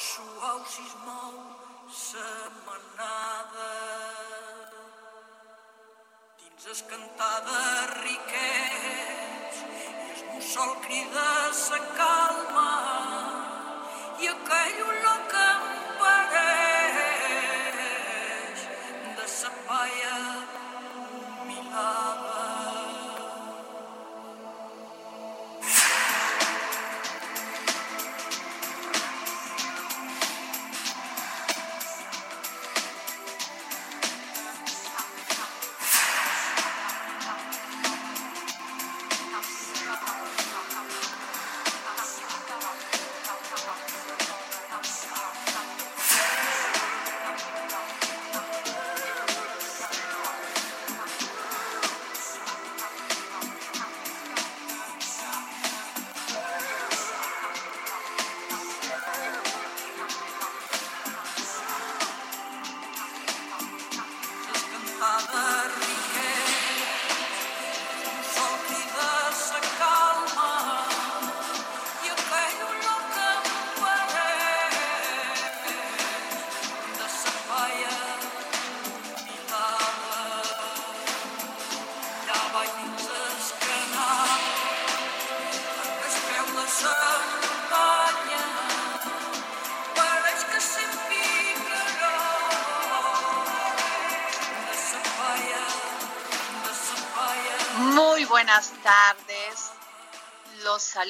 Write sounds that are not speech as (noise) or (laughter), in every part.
Suau si es mou sa manada. Dins es cantar de riquets, i el mussol crida sa calma,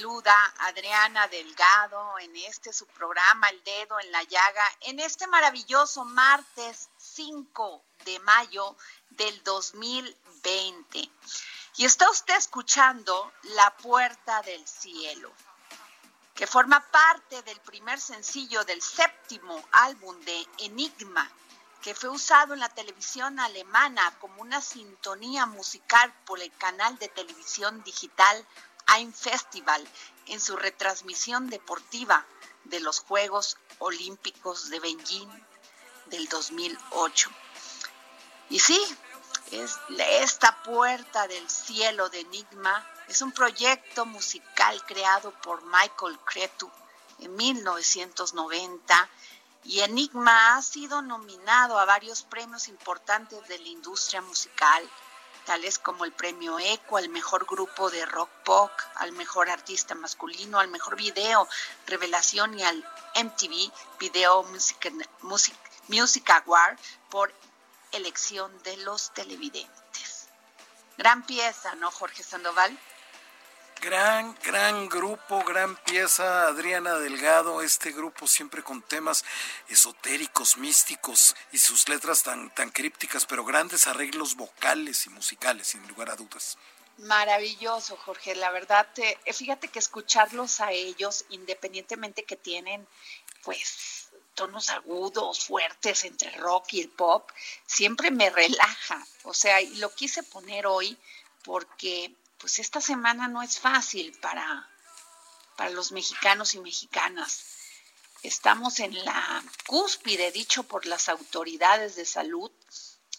saluda Adriana Delgado en este su programa El Dedo en la Llaga, en este maravilloso martes 5 de mayo del 2020. Y está usted escuchando La Puerta del Cielo, que forma parte del primer sencillo del séptimo álbum de Enigma, que fue usado en la televisión alemana como una sintonía musical por el canal de televisión digital Festival en su retransmisión deportiva de los Juegos Olímpicos de Beijing del 2008. Y sí, es esta puerta del cielo de Enigma es un proyecto musical creado por Michael Cretu en 1990 y Enigma ha sido nominado a varios premios importantes de la industria musical, tales como el premio ECO al mejor grupo de rock pop, al mejor artista masculino, al mejor video revelación y al MTV Video Music, Music, Music Award por elección de los televidentes. Gran pieza, ¿no, Jorge Sandoval? Gran, gran grupo, gran pieza, Adriana Delgado, este grupo siempre con temas esotéricos, místicos y sus letras tan, tan crípticas, pero grandes arreglos vocales y musicales, sin lugar a dudas. Maravilloso, Jorge. La verdad, te, fíjate que escucharlos a ellos, independientemente que tienen, pues, tonos agudos, fuertes entre rock y el pop, siempre me relaja. O sea, y lo quise poner hoy porque pues esta semana no es fácil para, para los mexicanos y mexicanas. estamos en la cúspide, dicho por las autoridades de salud,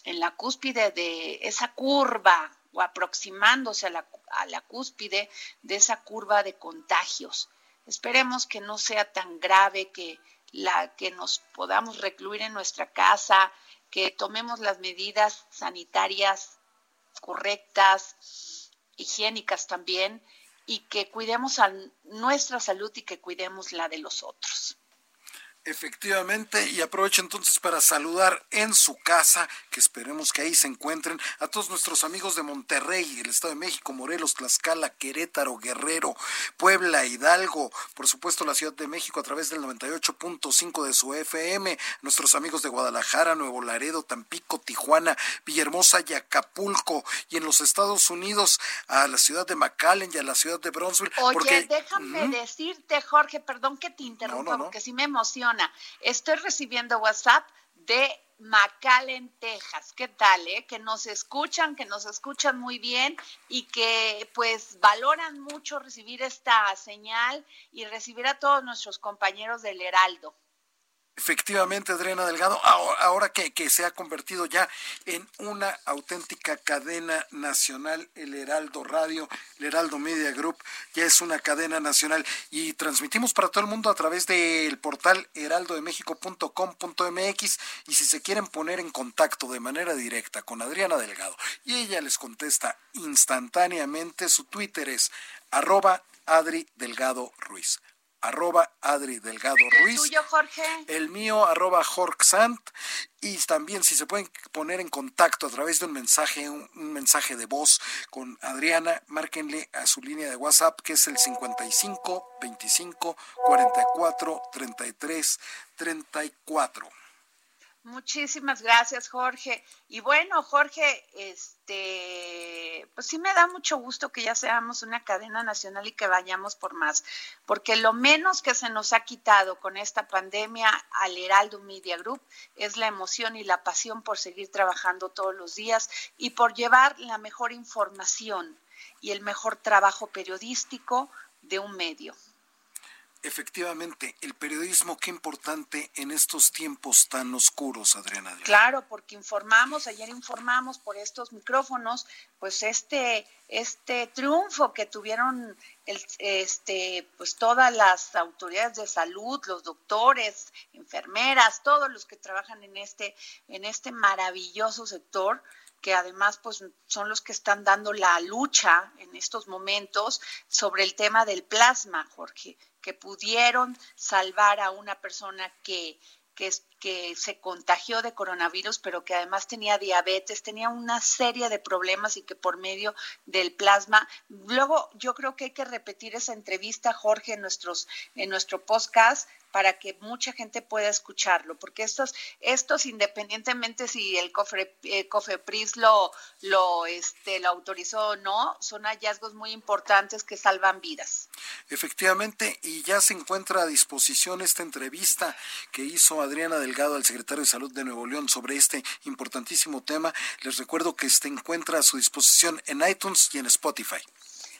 en la cúspide de esa curva o aproximándose a la, a la cúspide de esa curva de contagios. Esperemos que no sea tan grave que la que nos podamos recluir en nuestra casa, que tomemos las medidas sanitarias correctas, higiénicas también, y que cuidemos a nuestra salud y que cuidemos la de los otros. Efectivamente, y aprovecho entonces para saludar en su casa, que esperemos que ahí se encuentren, a todos nuestros amigos de Monterrey, el Estado de México, Morelos, Tlaxcala, Querétaro, Guerrero, Puebla, Hidalgo, por supuesto la Ciudad de México a través del 98.5 de su FM, nuestros amigos de Guadalajara, Nuevo Laredo, Tampico, Tijuana, Villahermosa y Acapulco, y en los Estados Unidos a la ciudad de McAllen y a la ciudad de Bronzeville. Oye, déjame decirte, Jorge, perdón que te interrumpa, porque sí me emociona. Estoy recibiendo WhatsApp de McAllen, Texas. ¿Qué tal, eh? Que nos escuchan, que nos escuchan muy bien y que pues valoran mucho recibir esta señal y recibir a todos nuestros compañeros del Heraldo. Efectivamente, Adriana Delgado, ahora, que, se ha convertido ya en una auténtica cadena nacional, el Heraldo Radio, el Heraldo Media Group, ya es una cadena nacional y transmitimos para todo el mundo a través del portal heraldodemexico.com.mx y si se quieren poner en contacto de manera directa con Adriana Delgado y ella les contesta instantáneamente, su Twitter es arroba Adri Delgado Ruiz arroba Adri Delgado Ruiz. ¿El tuyo, Jorge? El mío, arroba Jorge Sant. Y también si se pueden poner en contacto a través de un mensaje, un, mensaje de voz con Adriana, márquenle a su línea de WhatsApp que es el 55 25 44 33 34. Muchísimas gracias, Jorge. Y bueno, Jorge, este, pues sí me da mucho gusto que ya seamos una cadena nacional y que vayamos por más, porque lo menos que se nos ha quitado con esta pandemia al Heraldo Media Group es la emoción y la pasión por seguir trabajando todos los días y por llevar la mejor información y el mejor trabajo periodístico de un medio. Efectivamente, el periodismo, qué importante en estos tiempos tan oscuros, Adriana. Claro, porque informamos, ayer informamos por estos micrófonos, pues este, este triunfo que tuvieron el, este, pues todas las autoridades de salud, los doctores, enfermeras, todos los que trabajan en este, en este maravilloso sector, que además pues son los que están dando la lucha en estos momentos sobre el tema del plasma, Jorge que pudieron salvar a una persona que, que, que, se contagió de coronavirus, pero que además tenía diabetes, tenía una serie de problemas y que por medio del plasma. Luego yo creo que hay que repetir esa entrevista, Jorge, en, nuestros, en nuestro podcast para que mucha gente pueda escucharlo, porque estos, estos independientemente si el cofre, eh, COFEPRIS lo, lo, este, lo autorizó o no, son hallazgos muy importantes que salvan vidas. Efectivamente, y ya se encuentra a disposición esta entrevista que hizo Adriana Delgado al secretario de Salud de Nuevo León sobre este importantísimo tema. Les recuerdo que se encuentra a su disposición en iTunes y en Spotify.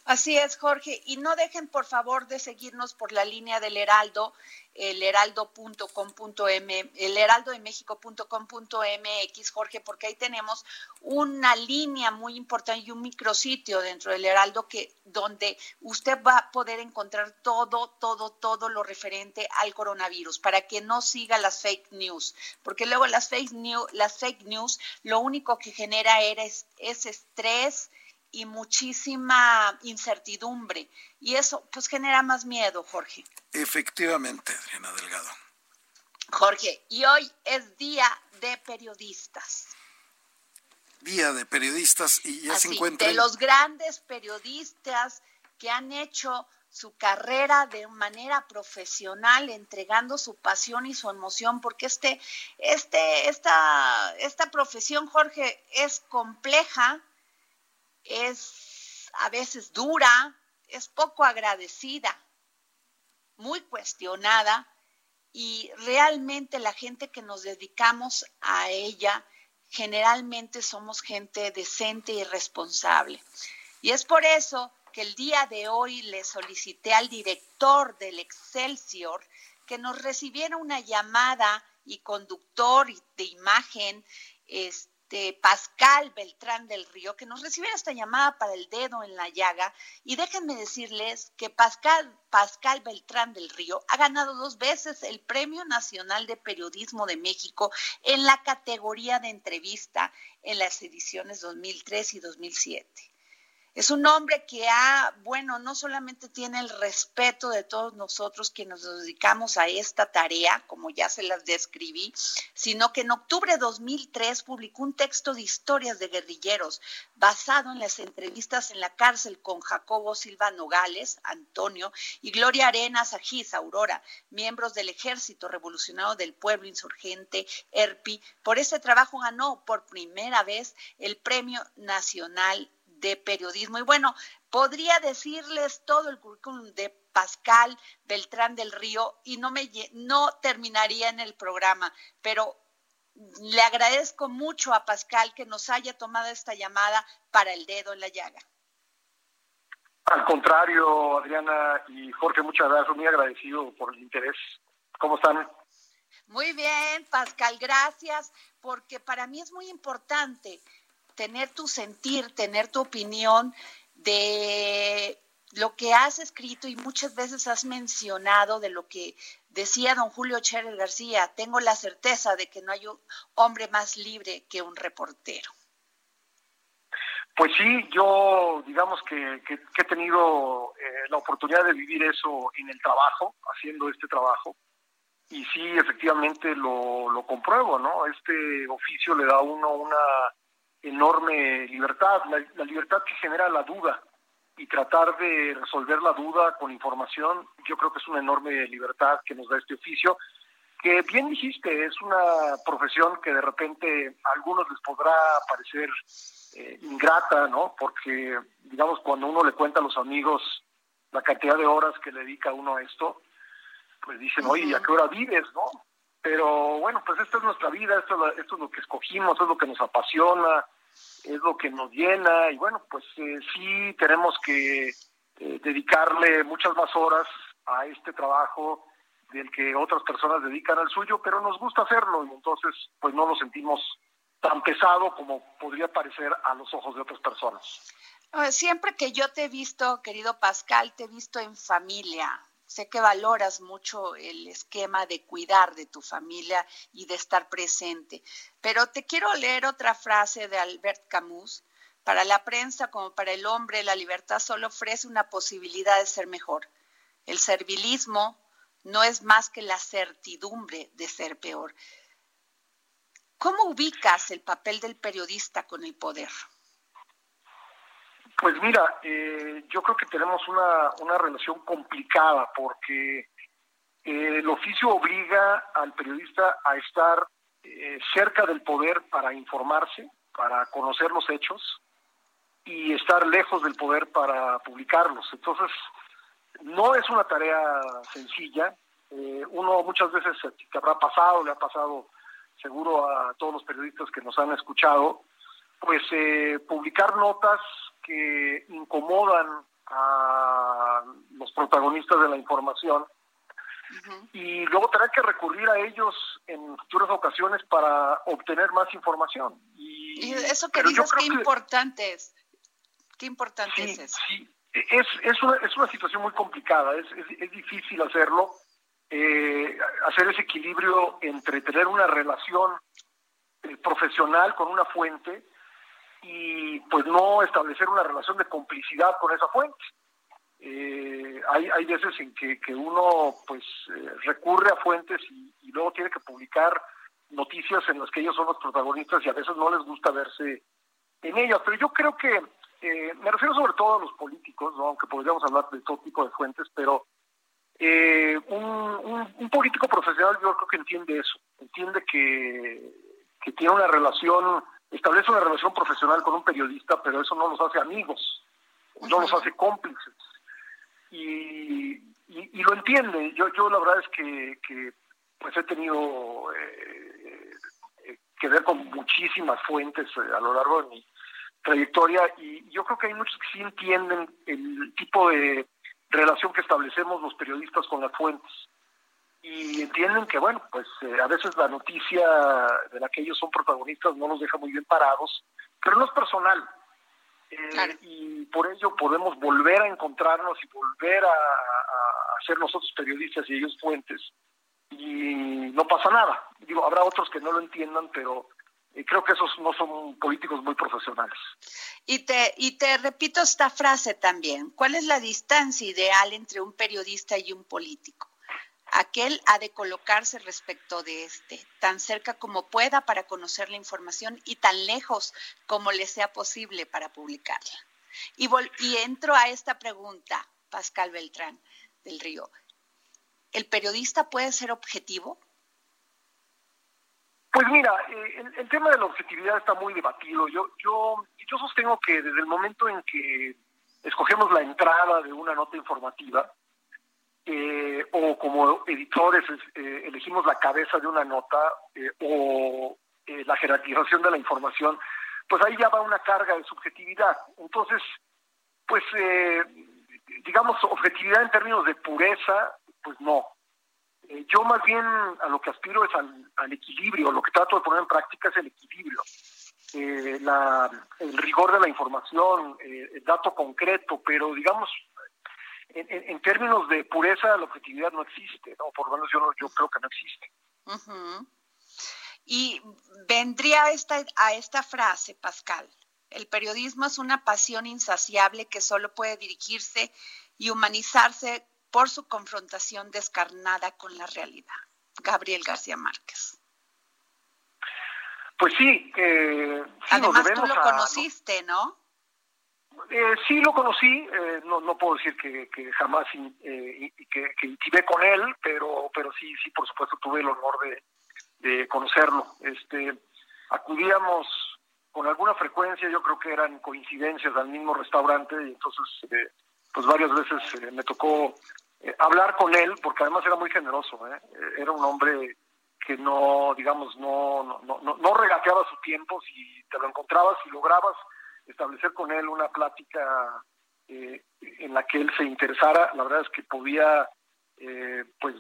Así es, Jorge. Y no dejen, por favor, de seguirnos por la línea del Heraldo, el heraldo.com.m, el heraldodemexico.com.mx, Jorge, porque ahí tenemos una línea muy importante y un micrositio dentro del Heraldo que donde usted va a poder encontrar todo, todo, todo lo referente al coronavirus para que no siga las fake news, porque luego las fake news, las fake news lo único que genera es, es estrés, y muchísima incertidumbre. Y eso pues genera más miedo, Jorge. Efectivamente, Adriana Delgado. Jorge, y hoy es Día de Periodistas. Día de Periodistas y ya se encuentra. De los grandes periodistas que han hecho su carrera de manera profesional, entregando su pasión y su emoción, porque este, este, esta, esta profesión, Jorge, es compleja, es a veces dura, es poco agradecida, muy cuestionada y realmente la gente que nos dedicamos a ella generalmente somos gente decente y responsable. Y es por eso que el día de hoy le solicité al director del Excelsior que nos recibiera una llamada y conductor de imagen, este de Pascal Beltrán del Río, que nos recibiera esta llamada para el dedo en la llaga. Y déjenme decirles que Pascal, Pascal Beltrán del Río ha ganado dos veces el Premio Nacional de Periodismo de México en la categoría de entrevista en las ediciones 2003 y 2007. Es un hombre que ha, bueno, no solamente tiene el respeto de todos nosotros que nos dedicamos a esta tarea, como ya se las describí, sino que en octubre de 2003 publicó un texto de historias de guerrilleros basado en las entrevistas en la cárcel con Jacobo Silva Nogales, Antonio, y Gloria Arenas Ajís, Aurora, miembros del Ejército Revolucionario del Pueblo Insurgente, ERPI. Por ese trabajo ganó por primera vez el Premio Nacional de periodismo. Y bueno, podría decirles todo el currículum de Pascal Beltrán del Río y no me no terminaría en el programa, pero le agradezco mucho a Pascal que nos haya tomado esta llamada para el dedo en la llaga. Al contrario, Adriana y Jorge, muchas gracias, muy agradecido por el interés. ¿Cómo están? Muy bien, Pascal, gracias, porque para mí es muy importante tener tu sentir, tener tu opinión de lo que has escrito y muchas veces has mencionado de lo que decía don Julio Cherer García, tengo la certeza de que no hay un hombre más libre que un reportero. Pues sí, yo digamos que, he tenido eh, la oportunidad de vivir eso en el trabajo, haciendo este trabajo, y sí, efectivamente lo, lo compruebo, ¿no? Este oficio le da a uno una enorme libertad, la, libertad que genera la duda y tratar de resolver la duda con información, yo creo que es una enorme libertad que nos da este oficio, que bien dijiste, es una profesión que de repente a algunos les podrá parecer eh, ingrata, ¿no? Porque, digamos, cuando uno le cuenta a los amigos la cantidad de horas que le dedica uno a esto, pues dicen, oye, ¿a qué hora vives, no? Pero bueno, pues esta es nuestra vida, esto, esto es lo que escogimos, es lo que nos apasiona, es lo que nos llena. Y bueno, pues eh, sí tenemos que eh, dedicarle muchas más horas a este trabajo del que otras personas dedican al suyo, pero nos gusta hacerlo. Y entonces pues no lo sentimos tan pesado como podría parecer a los ojos de otras personas. Siempre que yo te he visto, querido Pascal, te he visto en familia, Sé que valoras mucho el esquema de cuidar de tu familia y de estar presente, pero te quiero leer otra frase de Albert Camus. Para la prensa como para el hombre, la libertad solo ofrece una posibilidad de ser mejor. El servilismo no es más que la certidumbre de ser peor. ¿Cómo ubicas el papel del periodista con el poder? Pues mira, eh, yo creo que tenemos una, una relación complicada porque eh, el oficio obliga al periodista a estar eh, cerca del poder para informarse, para conocer los hechos y estar lejos del poder para publicarlos. Entonces, no es una tarea sencilla. uno muchas veces te habrá pasado, le ha pasado seguro a todos los periodistas que nos han escuchado, pues publicar notas que incomodan a los protagonistas de la información y luego tener que recurrir a ellos en futuras ocasiones para obtener más información. Y, eso que dices, qué importante es. Qué importante es eso. Sí, es, es, una, es una situación muy complicada, es, es, difícil hacerlo, eh, hacer ese equilibrio entre tener una relación eh, profesional con una fuente y pues no establecer una relación de complicidad con esa fuente. Eh, hay, hay veces en que, que uno pues eh, recurre a fuentes y, luego tiene que publicar noticias en las que ellos son los protagonistas y a veces no les gusta verse en ellas. Pero yo creo que, eh, me refiero sobre todo a los políticos, aunque podríamos hablar de todo tipo de fuentes, pero un, un, político profesional yo creo que entiende eso, entiende que, que tiene una relación establece una relación profesional con un periodista, pero eso no los hace amigos, no los hace cómplices. Y, y, lo entiende. Yo, yo la verdad es que, que pues he tenido eh, eh, que ver con muchísimas fuentes eh, a lo largo de mi trayectoria y yo creo que hay muchos que sí entienden el tipo de relación que establecemos los periodistas con las fuentes. Y entienden que, bueno, pues eh, a veces la noticia de la que ellos son protagonistas no los deja muy bien parados, pero no es personal. Eh, y por ello podemos volver a encontrarnos y volver a, a, ser nosotros periodistas y ellos fuentes y no pasa nada. Digo, habrá otros que no lo entiendan, pero eh, creo que esos no son políticos muy profesionales. Y te, y te repito esta frase también. ¿Cuál es la distancia ideal entre un periodista y un político? Aquel ha de colocarse respecto de este, tan cerca como pueda para conocer la información y tan lejos como le sea posible para publicarla. Y, y entro a esta pregunta, Pascal Beltrán del Río. ¿El periodista puede ser objetivo? Pues mira, eh, el, tema de la objetividad está muy debatido. Yo, yo, yo sostengo que desde el momento en que escogemos la entrada de una nota informativa, eh, o como editores eh, elegimos la cabeza de una nota o la jerarquización de la información, pues ahí ya va una carga de subjetividad. Entonces, pues digamos, objetividad en términos de pureza, pues no. Eh, yo más bien a lo que aspiro es al, equilibrio, lo que trato de poner en práctica es el equilibrio. Eh, la, el rigor de la información, eh, el dato concreto, pero digamos, en, términos de pureza, la objetividad no existe, ¿no? por lo menos yo, yo creo que no existe. Y vendría esta, a esta frase, Pascal, el periodismo es una pasión insaciable que solo puede dirigirse y humanizarse por su confrontación descarnada con la realidad. Gabriel García Márquez. Pues sí, eh, además tú lo conociste, ¿no? Eh, sí lo conocí, eh, no, no puedo decir que, jamás eh, que, que con él, pero pero sí sí por supuesto tuve el honor de, de conocerlo. Este acudíamos con alguna frecuencia, yo creo que eran coincidencias al mismo restaurante y entonces eh, pues varias veces me tocó eh, hablar con él, porque además era muy generoso, ¿eh? era un hombre que no, digamos, no, no, no, no regateaba su tiempo, si te lo encontrabas, y lograbas establecer con él una plática eh, en la que él se interesara, la verdad es que podía, eh, pues,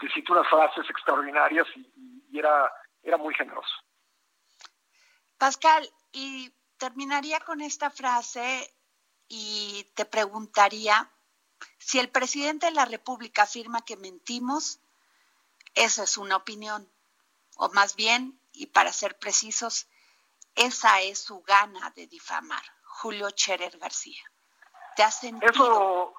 decirte unas frases extraordinarias y, y, era, era muy generoso. Pascal, y terminaría con esta frase y te preguntaría, si el presidente de la República afirma que mentimos, esa es una opinión, o más bien, y para ser precisos, esa es su gana de difamar. Julio Cherer García. ¿Te has sentido? Eso,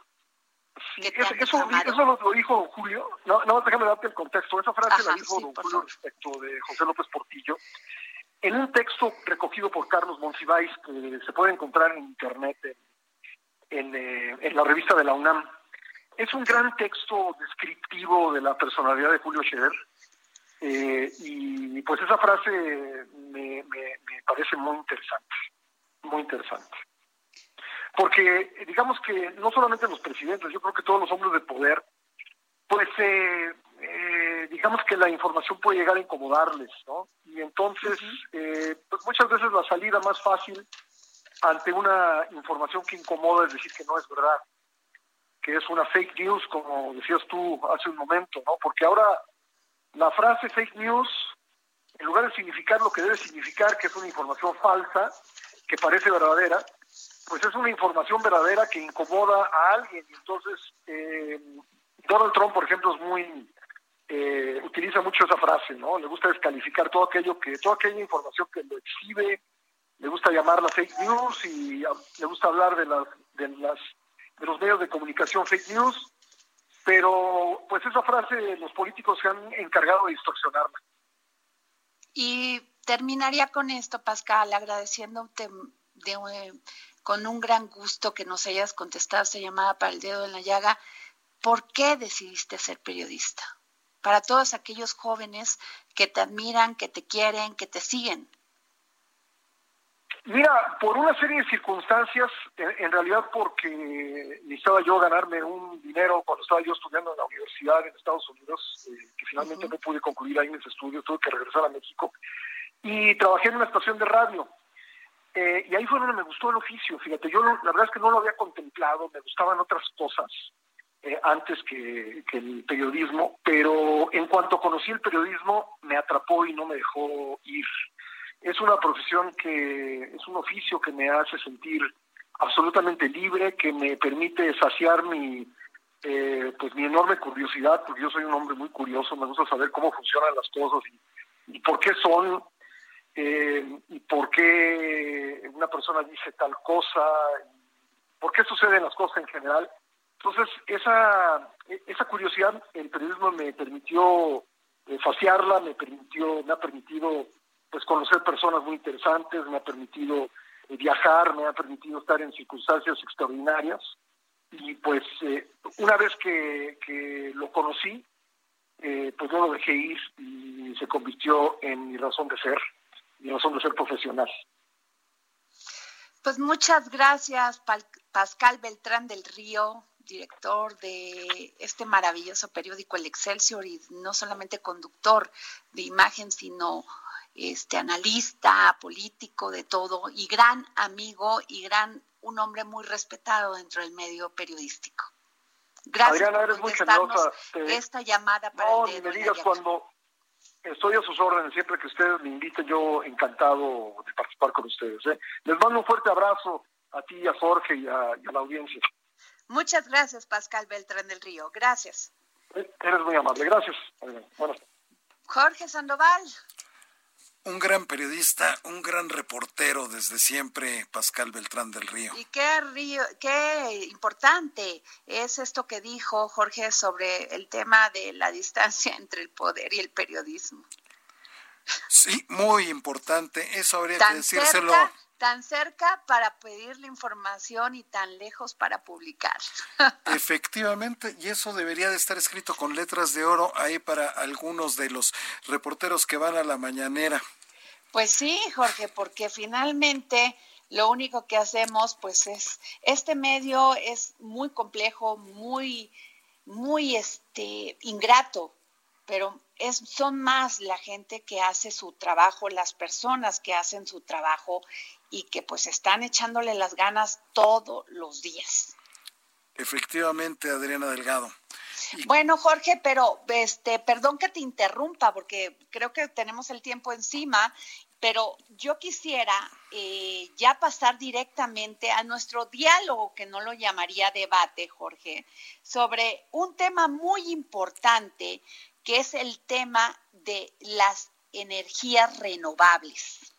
eso, lo, dijo Julio. No, no, déjame darte el contexto. Esa frase la dijo Julio respecto de José López Portillo. En un texto recogido por Carlos Monsiváis, que se puede encontrar en internet en eh, en, la revista de la UNAM. Es un gran texto descriptivo de la personalidad de Julio Scherer. Eh, y pues esa frase me, parece muy interesante, muy interesante. Porque digamos que no solamente los presidentes, yo creo que todos los hombres de poder, pues eh, digamos que la información puede llegar a incomodarles, ¿no? Y entonces, pues muchas veces la salida más fácil ante una información que incomoda, es decir, que no es verdad, que es una fake news, como decías tú hace un momento, ¿no? Porque ahora la frase fake news, en lugar de significar lo que debe significar, que es una información falsa, que parece verdadera, pues es una información verdadera que incomoda a alguien. Entonces, eh, Donald Trump, por ejemplo, es muy eh, utiliza mucho esa frase, ¿no? Le gusta descalificar todo aquello que, toda aquella información que lo exhibe, le gusta llamarla fake news y le gusta hablar de las de las de los medios de comunicación fake news, pero pues esa frase los políticos se han encargado de distorsionarla. Y terminaría con esto, Pascal, agradeciéndote de, con un gran gusto que nos hayas contestado esta llamada para el dedo en la llaga. ¿Por qué decidiste ser periodista? Para todos aquellos jóvenes que te admiran, que te quieren, que te siguen. Mira, por una serie de circunstancias, en, realidad porque necesitaba yo ganarme un dinero cuando estaba yo estudiando en la universidad en Estados Unidos, eh, que finalmente no pude concluir ahí mis estudios, tuve que regresar a México, y trabajé en una estación de radio. Eh, y ahí fue donde me gustó el oficio, fíjate, yo la verdad es que no lo había contemplado, me gustaban otras cosas, eh, antes que, que, el periodismo, pero en cuanto conocí el periodismo me atrapó y no me dejó ir. Es una profesión que es un oficio que me hace sentir absolutamente libre, que me permite saciar mi eh, pues mi enorme curiosidad, porque yo soy un hombre muy curioso, me gusta saber cómo funcionan las cosas y, y por qué son eh, y por qué una persona dice tal cosa, por qué suceden las cosas en general. Entonces, esa, esa curiosidad, el periodismo me permitió eh, saciarla, me permitió, me ha permitido pues conocer personas muy interesantes, me ha permitido viajar, me ha permitido estar en circunstancias extraordinarias y pues eh, una vez que, que lo conocí, eh, pues no lo dejé ir y se convirtió en mi razón de ser, mi razón de ser profesional. Pues muchas gracias, Pascal Beltrán del Río, director de este maravilloso periódico El Excelsior y no solamente conductor de imagen, sino este analista, político, de todo, y gran amigo y gran, un hombre muy respetado dentro del medio periodístico. Gracias Adriana, eres muy generosa. esta llamada para no, el me digas cuando estoy a sus órdenes, siempre que ustedes me inviten, yo encantado de participar con ustedes. ¿eh? Les mando un fuerte abrazo a ti, a Jorge y a, la audiencia. Muchas gracias, Pascal Beltrán del Río. Gracias. Eh, eres muy amable. Gracias. Bueno. Jorge Sandoval un gran periodista, un gran reportero desde siempre, Pascal Beltrán del Río. Y qué, río, qué importante es esto que dijo Jorge sobre el tema de la distancia (laughs) entre el poder y el periodismo. Sí, muy importante, eso habría que decírselo. Tan cerca para pedir la información y tan lejos para publicar. (laughs) Efectivamente, y eso debería de estar escrito con letras de oro ahí para algunos de los reporteros que van a la mañanera. Pues sí, Jorge, porque finalmente lo único que hacemos pues es este medio es muy complejo, muy muy este ingrato, pero es son más la gente que hace su trabajo, las personas que hacen su trabajo y que pues están echándole las ganas todos los días. Efectivamente, Adriana Delgado. Bueno, Jorge, pero este, perdón que te interrumpa porque creo que tenemos el tiempo encima, pero yo quisiera eh, ya pasar directamente a nuestro diálogo, que no lo llamaría debate, Jorge, sobre un tema muy importante, que es el tema de las energías renovables.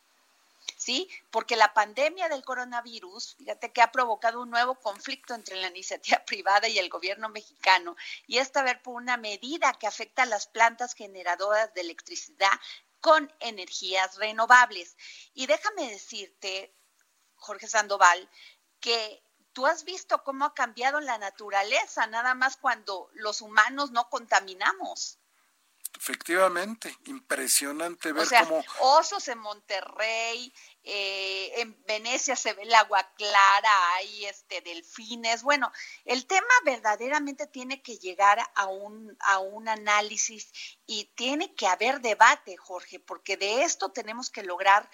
¿Sí? Porque la pandemia del coronavirus, fíjate que ha provocado un nuevo conflicto entre la iniciativa (laughs) privada y el gobierno mexicano, y esta vez por una medida que afecta a las plantas generadoras de electricidad con energías renovables. Y déjame decirte, Jorge Sandoval, que tú has visto cómo ha cambiado la naturaleza, nada más cuando los humanos no contaminamos. Efectivamente, impresionante ver o sea, cómo... Osos en Monterrey, eh, en Venecia se ve el agua clara, hay este delfines. Bueno, el tema verdaderamente tiene que llegar a un, a un análisis y tiene que haber debate, Jorge, porque de esto tenemos que lograr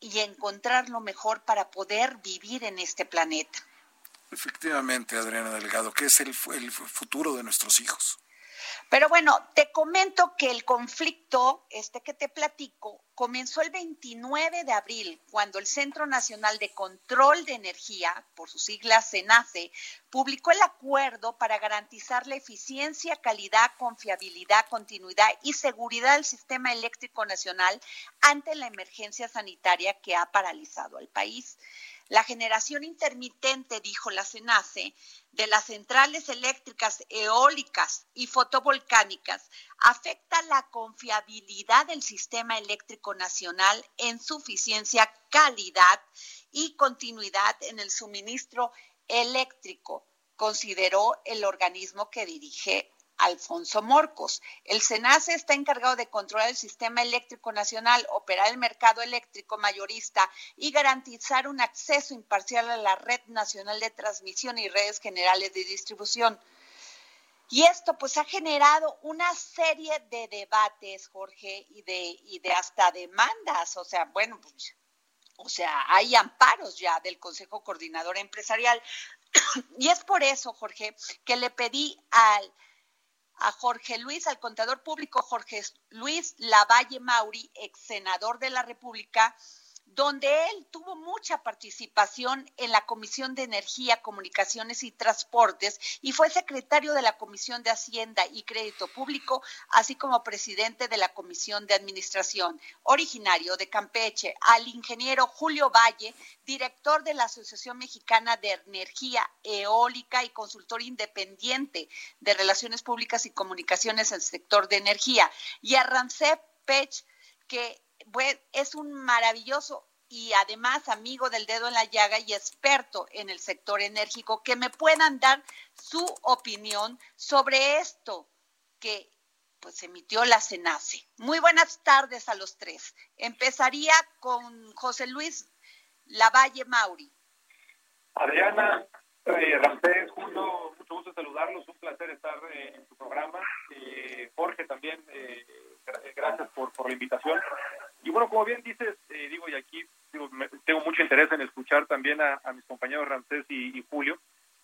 y encontrar lo mejor para poder vivir en este planeta. Efectivamente, Adriana Delgado, que es el, el futuro de nuestros hijos. Pero bueno, te comento que el conflicto, este que te platico, comenzó el 29 de abril, cuando el Centro Nacional de Control de Energía, por sus siglas CENACE, publicó el acuerdo para garantizar la eficiencia, calidad, confiabilidad, continuidad y seguridad del sistema eléctrico nacional ante la emergencia sanitaria que ha paralizado al país. La generación intermitente, dijo la CENACE, de las centrales eléctricas eólicas y fotovolcánicas afecta la confiabilidad del sistema eléctrico nacional en suficiencia, calidad y continuidad en el suministro eléctrico, consideró el organismo que dirige Alfonso Morcos. El SENACE está encargado de controlar el sistema eléctrico nacional, operar el mercado eléctrico mayorista y garantizar un acceso imparcial a la red nacional de transmisión y redes generales de distribución. Y esto pues ha generado una serie de debates, Jorge, y de, y de hasta demandas. O sea, bueno, pues, o sea, hay amparos ya del Consejo Coordinador Empresarial. (coughs) y es por eso, Jorge, que le pedí al a Jorge Luis, al contador público Jorge Luis Lavalle Mauri, ex senador de la República, donde él tuvo mucha participación en la Comisión de Energía, Comunicaciones y Transportes y fue secretario de la Comisión de Hacienda y Crédito Público, así como presidente de la Comisión de Administración, originario de Campeche, al ingeniero Julio Valle, director de la Asociación Mexicana de Energía Eólica y consultor independiente de Relaciones Públicas y Comunicaciones en el sector de energía, y a Rancep Pech, que es un maravilloso y además amigo del dedo en la llaga y experto en el sector enérgico, que me puedan dar su opinión sobre esto que pues emitió la CENACE. Muy buenas tardes a los tres. Empezaría con José Luis Lavalle Mauri. Adriana, eh, Julio, mucho gusto saludarlos, un placer estar eh, en tu programa. Eh, Jorge también, eh, gracias por, por la invitación. Y bueno, como bien dices, eh, digo, y aquí tengo mucho interés en escuchar también a, mis compañeros Ramsés y, Julio.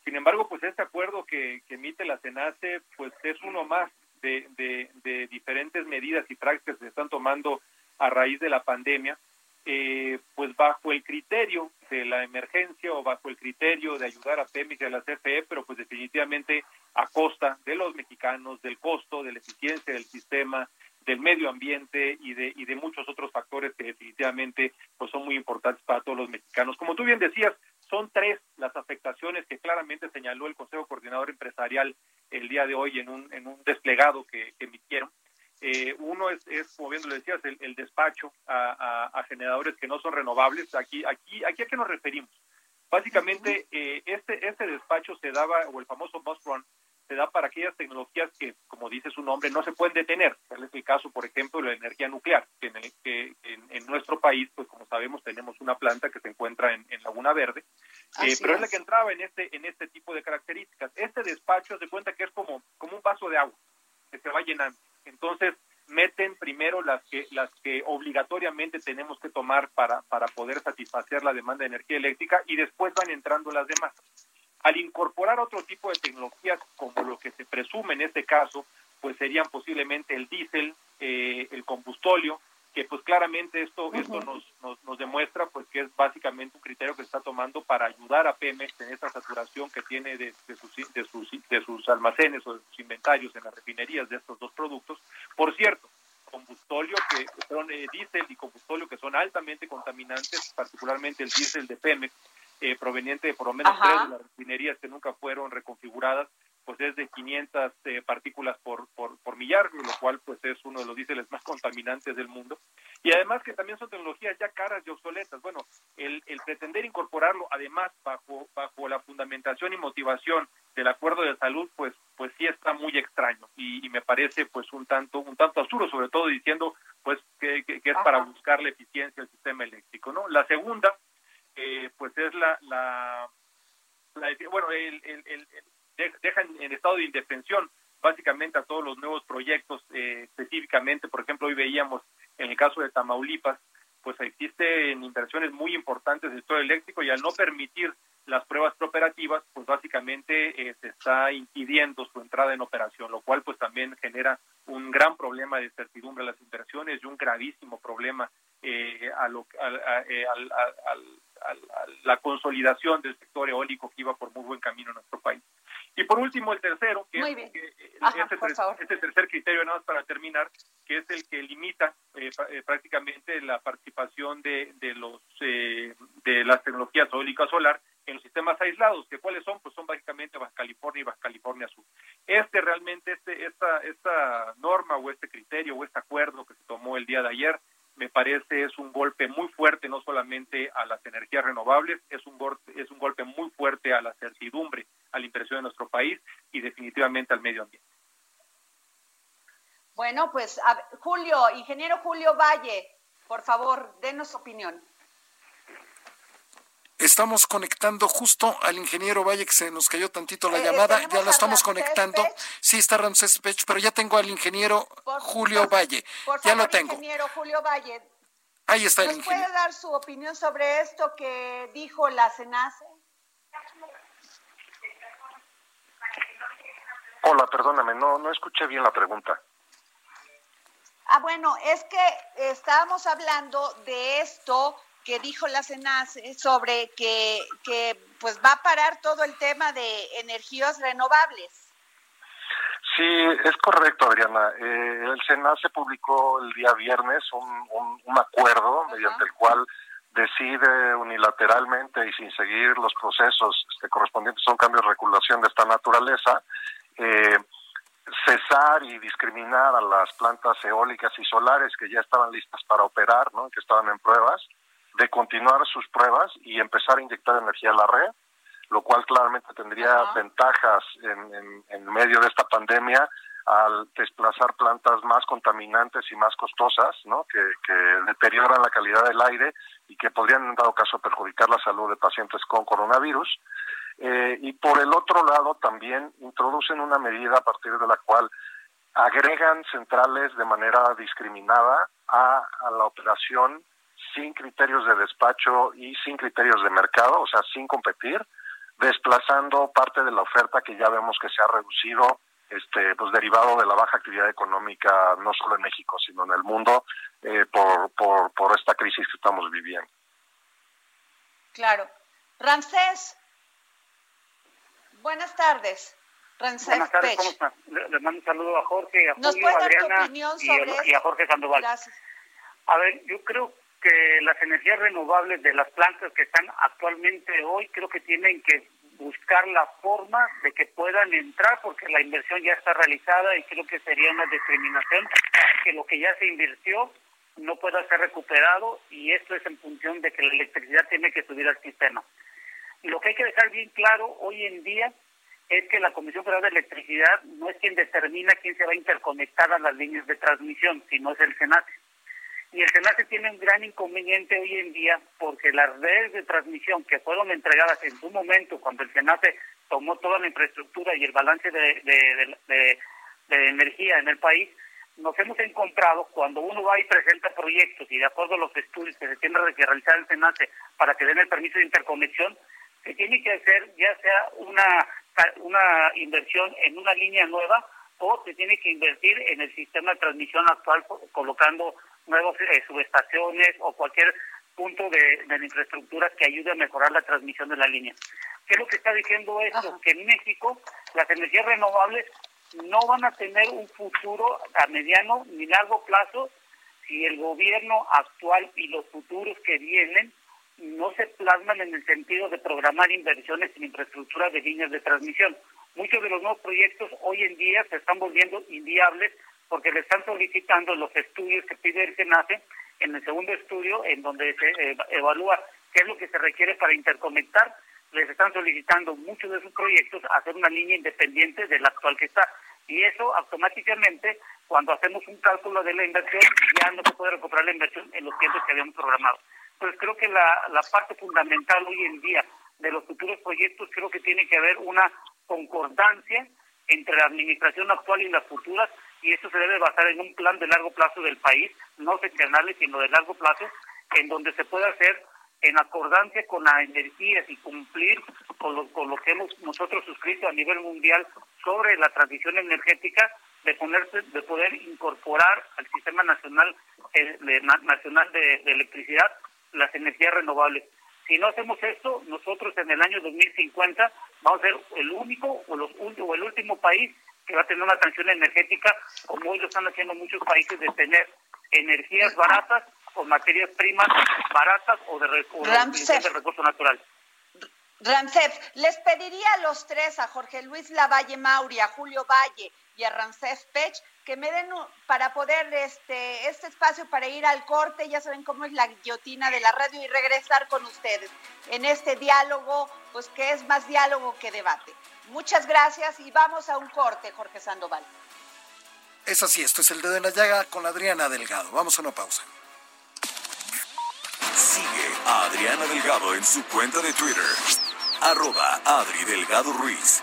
Sin embargo, pues este acuerdo que, emite la CENACE, pues es uno más de, diferentes medidas y prácticas que se están tomando a raíz de la pandemia, eh, pues bajo el criterio de la emergencia o bajo el criterio de ayudar a Pemex y a la CFE, pero pues definitivamente a costa de los mexicanos, del costo, de la eficiencia del sistema, del medio ambiente y de, pues son muy importantes para todos los mexicanos. Como tú bien decías, son tres las afectaciones que claramente señaló el Consejo Coordinador Empresarial el día de hoy en un, en un desplegado que, emitieron. Eh, uno es, es, como bien lo decías, el, despacho a, a, generadores que no son renovables. Aquí, aquí, aquí a qué nos referimos. Básicamente, eh, este, este despacho se daba, o el famoso bus run, se da para aquellas tecnologías que, como dice su nombre, no se pueden detener. Tal es el caso, por ejemplo, de la energía nuclear, que en, que en, nuestro país, pues como sabemos, tenemos una planta que se encuentra en, Laguna Verde, eh, en este, en este tipo de características. Este despacho se cuenta que es como, como un vaso de agua que se va llenando. Entonces, meten primero las que las que obligatoriamente tenemos que tomar para para poder satisfacer la demanda de energía eléctrica y después van entrando las demás. Al incorporar otro tipo de tecnologías, como lo que se presume en este caso, pues serían posiblemente el diésel, eh, el combustóleo, que pues claramente esto esto nos, nos, demuestra pues que es básicamente criterio que se está tomando para ayudar a Pemex en esta saturación que tiene de, sus, de, sus, de sus almacenes o de sus inventarios en las refinerías de estos dos productos. Por cierto, combustóleo que son eh, diésel y combustóleo que son altamente contaminantes, particularmente el diésel de Pemex, eh, proveniente de por lo menos tres de las refinerías que nunca fueron reconfiguradas, pues es de 500 eh, partículas por, por, por, millar, lo cual pues es uno de los diéseles más contaminantes del mundo. Y además que también son tecnologías ya caras y obsoletas. Bueno, pretender incorporarlo además bajo, bajo la fundamentación y motivación del acuerdo de salud, pues, pues sí está muy extraño y, me parece pues un tanto, un tanto absurdo, sobre todo diciendo pues que, que, es para buscar la eficiencia del sistema eléctrico, ¿no? La segunda, eh, pues es la, la, bueno, el, el, dejan en estado de indefensión básicamente a todos los nuevos proyectos, eh, específicamente, por ejemplo, hoy veíamos en el caso de Tamaulipas, inversiones muy importantes del sector eléctrico y al no permitir las pruebas preoperativas, pues básicamente eh, se está impidiendo su entrada en operación, lo cual pues también genera un gran problema de certidumbre a las inversiones y un gravísimo problema eh, a lo, eh, al, la consolidación del sector eólico que iba por muy buen camino en nuestro país. Y por último, el tercero, que es este, tercer criterio, nada más para terminar, que es el que limita eh, eh, prácticamente la participación de, de los eh, de eólicas solar en los sistemas aislados, que cuáles son, pues son básicamente Baja California y Baja California Sur. Este realmente, este, esta, esta norma o este criterio o este acuerdo que se tomó el día de ayer, me parece es un golpe muy fuerte no solamente a las energías renovables, es un golpe, es un golpe muy fuerte a la certidumbre, a la impresión de nuestro país y definitivamente al medio ambiente. Bueno, pues Julio, ingeniero Julio Valle, por favor, denos opinión. Estamos conectando justo al ingeniero Valle, que se nos cayó tantito la eh, llamada. Ya lo estamos conectando. Sí, está Ramsés Pech, pero ya tengo al ingeniero Julio Valle. ya lo tengo. Ingeniero Julio Valle. Ahí está el ingeniero. puede dar su opinión sobre esto que dijo la CENACE? Hola, perdóname, no, no escuché bien la pregunta. Ah, bueno, es que estábamos hablando de esto que dijo la CENACE sobre que, que pues va a parar todo el tema de energías renovables. Sí, es correcto, Adriana. Eh, el SENACE publicó el día viernes un, un, acuerdo mediante el cual decide unilateralmente y sin seguir los procesos este, correspondientes a un cambio de regulación de esta naturaleza, eh, cesar y discriminar a las plantas eólicas y solares que ya estaban listas para operar, ¿no? que estaban en pruebas, de continuar sus pruebas y empezar a inyectar energía a la red, lo cual claramente tendría ventajas en, en, medio de esta pandemia al desplazar plantas más contaminantes y más costosas, ¿no? que, que deterioran la calidad del aire y que podrían en dado caso perjudicar la salud de pacientes con coronavirus. Eh, y por el otro lado también introducen una medida a partir de la cual agregan centrales de manera discriminada a, la operación sin criterios de despacho y sin criterios de mercado, o sea, sin competir, desplazando parte de la oferta que ya vemos que se ha reducido, este, pues derivado de la baja actividad económica, no solo en México, sino en el mundo, eh, por, por, por esta crisis que estamos viviendo. Claro. Ramsés, Buenas tardes. Buenas tardes, ¿cómo están? Le, mando un saludo a Jorge, a Julio, a Adriana y, a Jorge Sandoval. Gracias. A ver, yo creo que las energías renovables de las plantas que están actualmente hoy, creo que tienen que buscar la forma de que puedan entrar porque la inversión ya está realizada y creo que sería una discriminación que lo que ya se invirtió no pueda ser recuperado y esto es en función de que la electricidad tiene que subir al sistema. Lo que hay que dejar bien claro hoy en día es que la Comisión Federal de Electricidad no es quien determina quién se va a interconectar a las líneas de transmisión, sino es el SENACE. Y el SENACE tiene un gran inconveniente hoy en día porque las redes de transmisión que fueron entregadas en su momento, cuando el SENACE tomó toda la infraestructura y el balance de, energía en el país, nos hemos encontrado cuando uno va y presenta proyectos y de acuerdo a los estudios que se tienen que realizar el SENACE para que den el permiso de interconexión, se tiene que hacer ya sea una, una inversión en una línea nueva o se tiene que invertir en el sistema de transmisión actual colocando nuevas eh, subestaciones o cualquier punto de, la infraestructura que ayude a mejorar la transmisión de la línea. ¿Qué es lo que está diciendo esto? Que en México las energías renovables no van a tener un futuro a mediano ni largo plazo si el gobierno actual y los futuros que vienen no se plasman en el sentido de programar inversiones en infraestructura de líneas de transmisión. Muchos de los nuevos proyectos hoy en día se están volviendo inviables porque le están solicitando los estudios que pide el SENACE en el segundo estudio, en donde se eh, evalúa qué es lo que se requiere para interconectar, les están solicitando muchos de sus proyectos hacer una línea independiente de la actual que está. Y eso automáticamente, cuando hacemos un cálculo de la inversión, ya no se puede recuperar la inversión en los tiempos que habíamos programado pues creo que la, la parte fundamental hoy en día de los futuros proyectos creo que tiene que haber una concordancia entre la administración actual y las futuras y eso se debe basar en un plan de largo plazo del país, no seccionales, sino de largo plazo, en donde se pueda hacer en acordancia con las energías y cumplir con lo, con lo que hemos nosotros suscrito a nivel mundial sobre la transición energética, de ponerse, de poder incorporar al sistema nacional eh, nacional de electricidad las energías renovables. Si no hacemos esto, nosotros en el año 2050 vamos a ser el único o, los, o el último país que va a tener una transición energética, como hoy lo están haciendo muchos países, de tener energías baratas o materias primas baratas o de, de recursos naturales. Ramsef, les pediría a los tres, a Jorge Luis Lavalle Mauri, a Julio Valle y a Ramsef Pech, que me den para poder este, este espacio para ir al corte, ya saben cómo es la guillotina de la radio y regresar con ustedes en este diálogo, pues que es más diálogo que debate. Muchas gracias y vamos a un corte, Jorge Sandoval. Es así, esto es el dedo en la llaga con Adriana Delgado. Vamos a una pausa. Sigue a Adriana Delgado en su cuenta de Twitter arroba Adri Delgado Ruiz.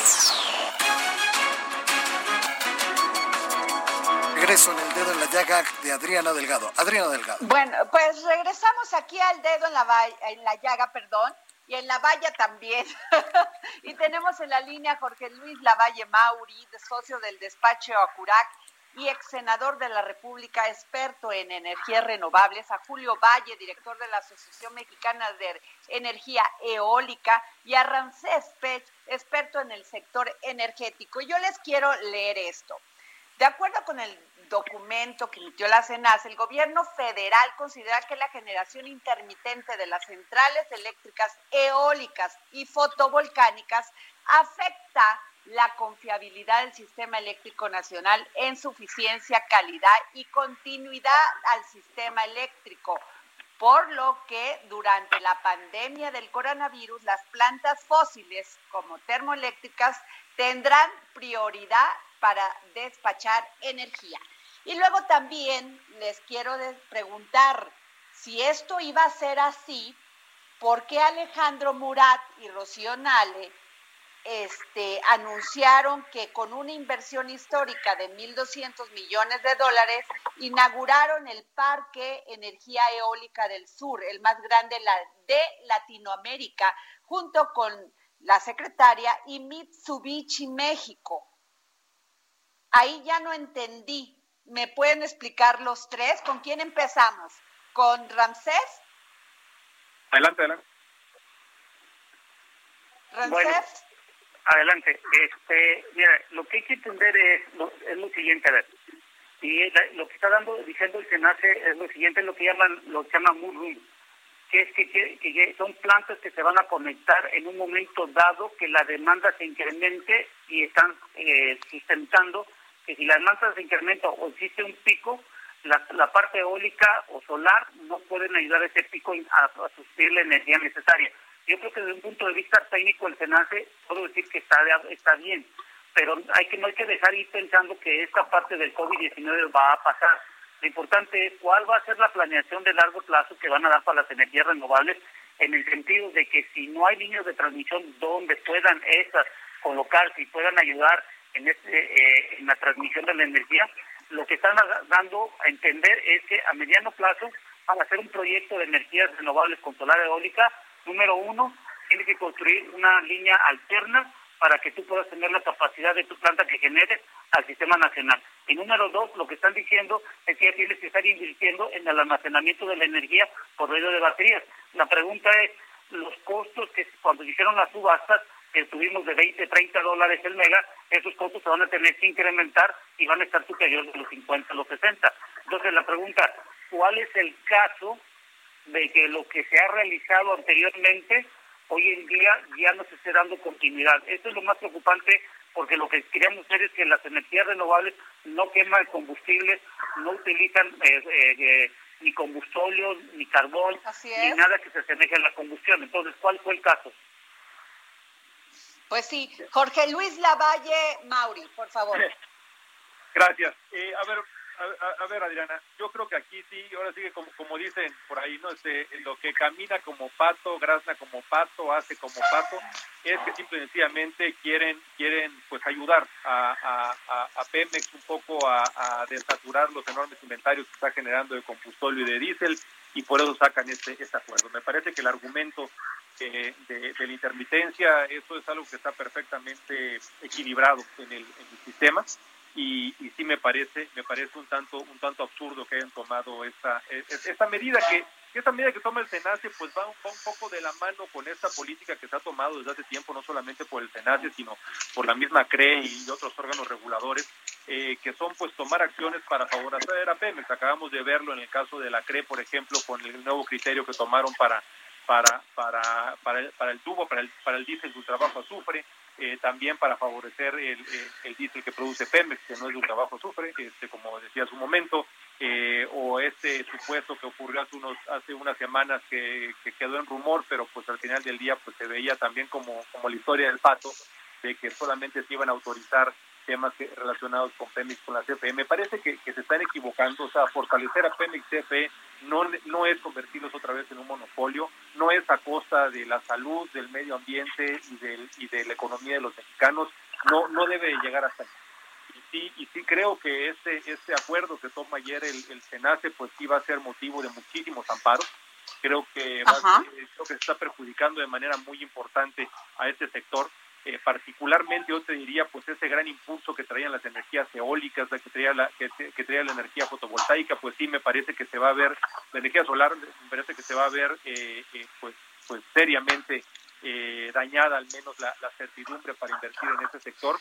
Regreso en El Dedo en la Llaga de Adriana Delgado. Adriana Delgado. Bueno, pues regresamos aquí al Dedo en la, en la Llaga, perdón y en la valla también. (laughs) y tenemos en la línea Jorge Luis Lavalle Mauri, socio del despacho Acurac y ex senador de la República, experto en energías renovables, a Julio Valle, director de la Asociación Mexicana de Energía Eólica, y a Ramsés Pech, experto en el sector energético. Yo les quiero leer esto. De acuerdo con el documento que emitió la CENAS, el gobierno federal considera que la generación intermitente de las centrales eléctricas eólicas y fotovolcánicas afecta la confiabilidad del sistema eléctrico nacional en suficiencia, calidad y continuidad al sistema eléctrico, por lo que durante la pandemia del coronavirus las plantas fósiles como termoeléctricas tendrán prioridad para despachar energía. Y luego también les quiero preguntar si esto iba a ser así, ¿por qué Alejandro Murat y Rocío Nale este, anunciaron que con una inversión histórica de 1.200 millones de dólares inauguraron el Parque Energía Eólica del Sur, el más grande de Latinoamérica, junto con la secretaria y Mitsubishi México. Ahí ya no entendí. ¿Me pueden explicar los tres? ¿Con quién empezamos? ¿Con Ramsés? Adelante, adelante. ¿Ramsés? adelante. Este, mira, lo que hay que entender es lo, es lo siguiente, a ver. Y lo que está dando, diciendo el SENACE es lo siguiente, lo que llaman, lo que llaman que es que, que, son plantas que se van a conectar en un momento dado que la demanda se incremente y están eh, sustentando que si la demanda se o existe un pico, la, la parte eólica o solar no pueden ayudar a ese pico a, a la energía necesaria. Yo creo que desde un punto de vista técnico el SENACE puedo decir que está, está bien, pero hay que no hay que dejar ir pensando que esta parte del COVID-19 va a pasar. Lo importante es cuál va a ser la planeación de largo plazo que van a dar para las energías renovables en el sentido de que si no hay líneas de transmisión donde puedan esas colocarse y puedan ayudar en, este, eh, en la transmisión de la energía, lo que están dando a entender es que a mediano plazo, para hacer un proyecto de energías renovables con solar eólica, número uno, tiene que construir una línea alterna para que tú puedas tener la capacidad de tu planta que genere al sistema nacional. Y número dos, lo que están diciendo es que ya tienes que estar invirtiendo en el almacenamiento de la energía por medio de baterías. La pregunta es, los costos que cuando hicieron las subastas, que tuvimos de 20, 30 dólares el mega, esos costos se van a tener que incrementar y van a estar superiores de los 50 a los 60. Entonces la pregunta, ¿cuál es el caso de que lo que se ha realizado anteriormente hoy en día ya no se esté dando continuidad. Esto es lo más preocupante porque lo que queríamos hacer es que las energías renovables no queman combustibles, no utilizan eh, eh, eh, ni combustible, ni carbón, ni nada que se asemeje a la combustión. Entonces, ¿cuál fue el caso? Pues sí, Jorge Luis Lavalle Mauri, por favor. (laughs) Gracias. a ver, a, ver, Adriana, yo creo que aquí sí, ahora sigue como, como dicen por ahí, ¿no? Este, lo que camina como pato, grazna como pato, hace como pato, es que simple y sencillamente quieren, quieren pues ayudar a, a, Pemex un poco a, desaturar los enormes inventarios que está generando de combustible y de diésel y por eso sacan este, este acuerdo. Me parece que el argumento de, de, la intermitencia, eso es algo que está perfectamente equilibrado en el, en el sistema. Y, y, sí me parece me parece un tanto un tanto absurdo que hayan tomado esta e, e, esta medida que esta medida que toma el SENACE pues va un, poco de la mano con esta política que se ha tomado desde hace tiempo no solamente por el SENACE sino por la misma CRE y otros órganos reguladores eh, que son pues tomar acciones para favorecer a Pemex. Acabamos de verlo en el caso de la CRE por ejemplo con el nuevo criterio que tomaron para para para para el, para el tubo para el para el diésel su trabajo azufre eh, también para favorecer el, el, diésel que produce Pemex, que no es de un trabajo sufre, este, como decía hace un momento, eh, o este supuesto que ocurrió hace, unos, hace unas semanas que, quedó en rumor, pero pues al final del día pues se veía también como, como la historia del pato, de que solamente se iban a autorizar temas relacionados con Pemex, con la CFE. Me parece que, se están equivocando, o sea, fortalecer a Pemex CFE no, no es convertirlos otra vez en un monopolio, no es a costa de la salud, del medio ambiente y, del, y de la economía de los mexicanos, no, no debe llegar hasta ahí. Y sí, y sí creo que este, este acuerdo que toma ayer el, el SENACE, pues sí va a ser motivo de muchísimos amparos. Creo que, va, creo que se está perjudicando de manera muy importante a este sector eh, particularmente yo te diría pues ese gran impulso que traían las energías eólicas, la que traía la que, traía la energía fotovoltaica, pues sí me parece que se va a ver la energía solar me parece que se va a ver eh, eh, pues pues seriamente dañada al menos la, certidumbre para invertir en ese sector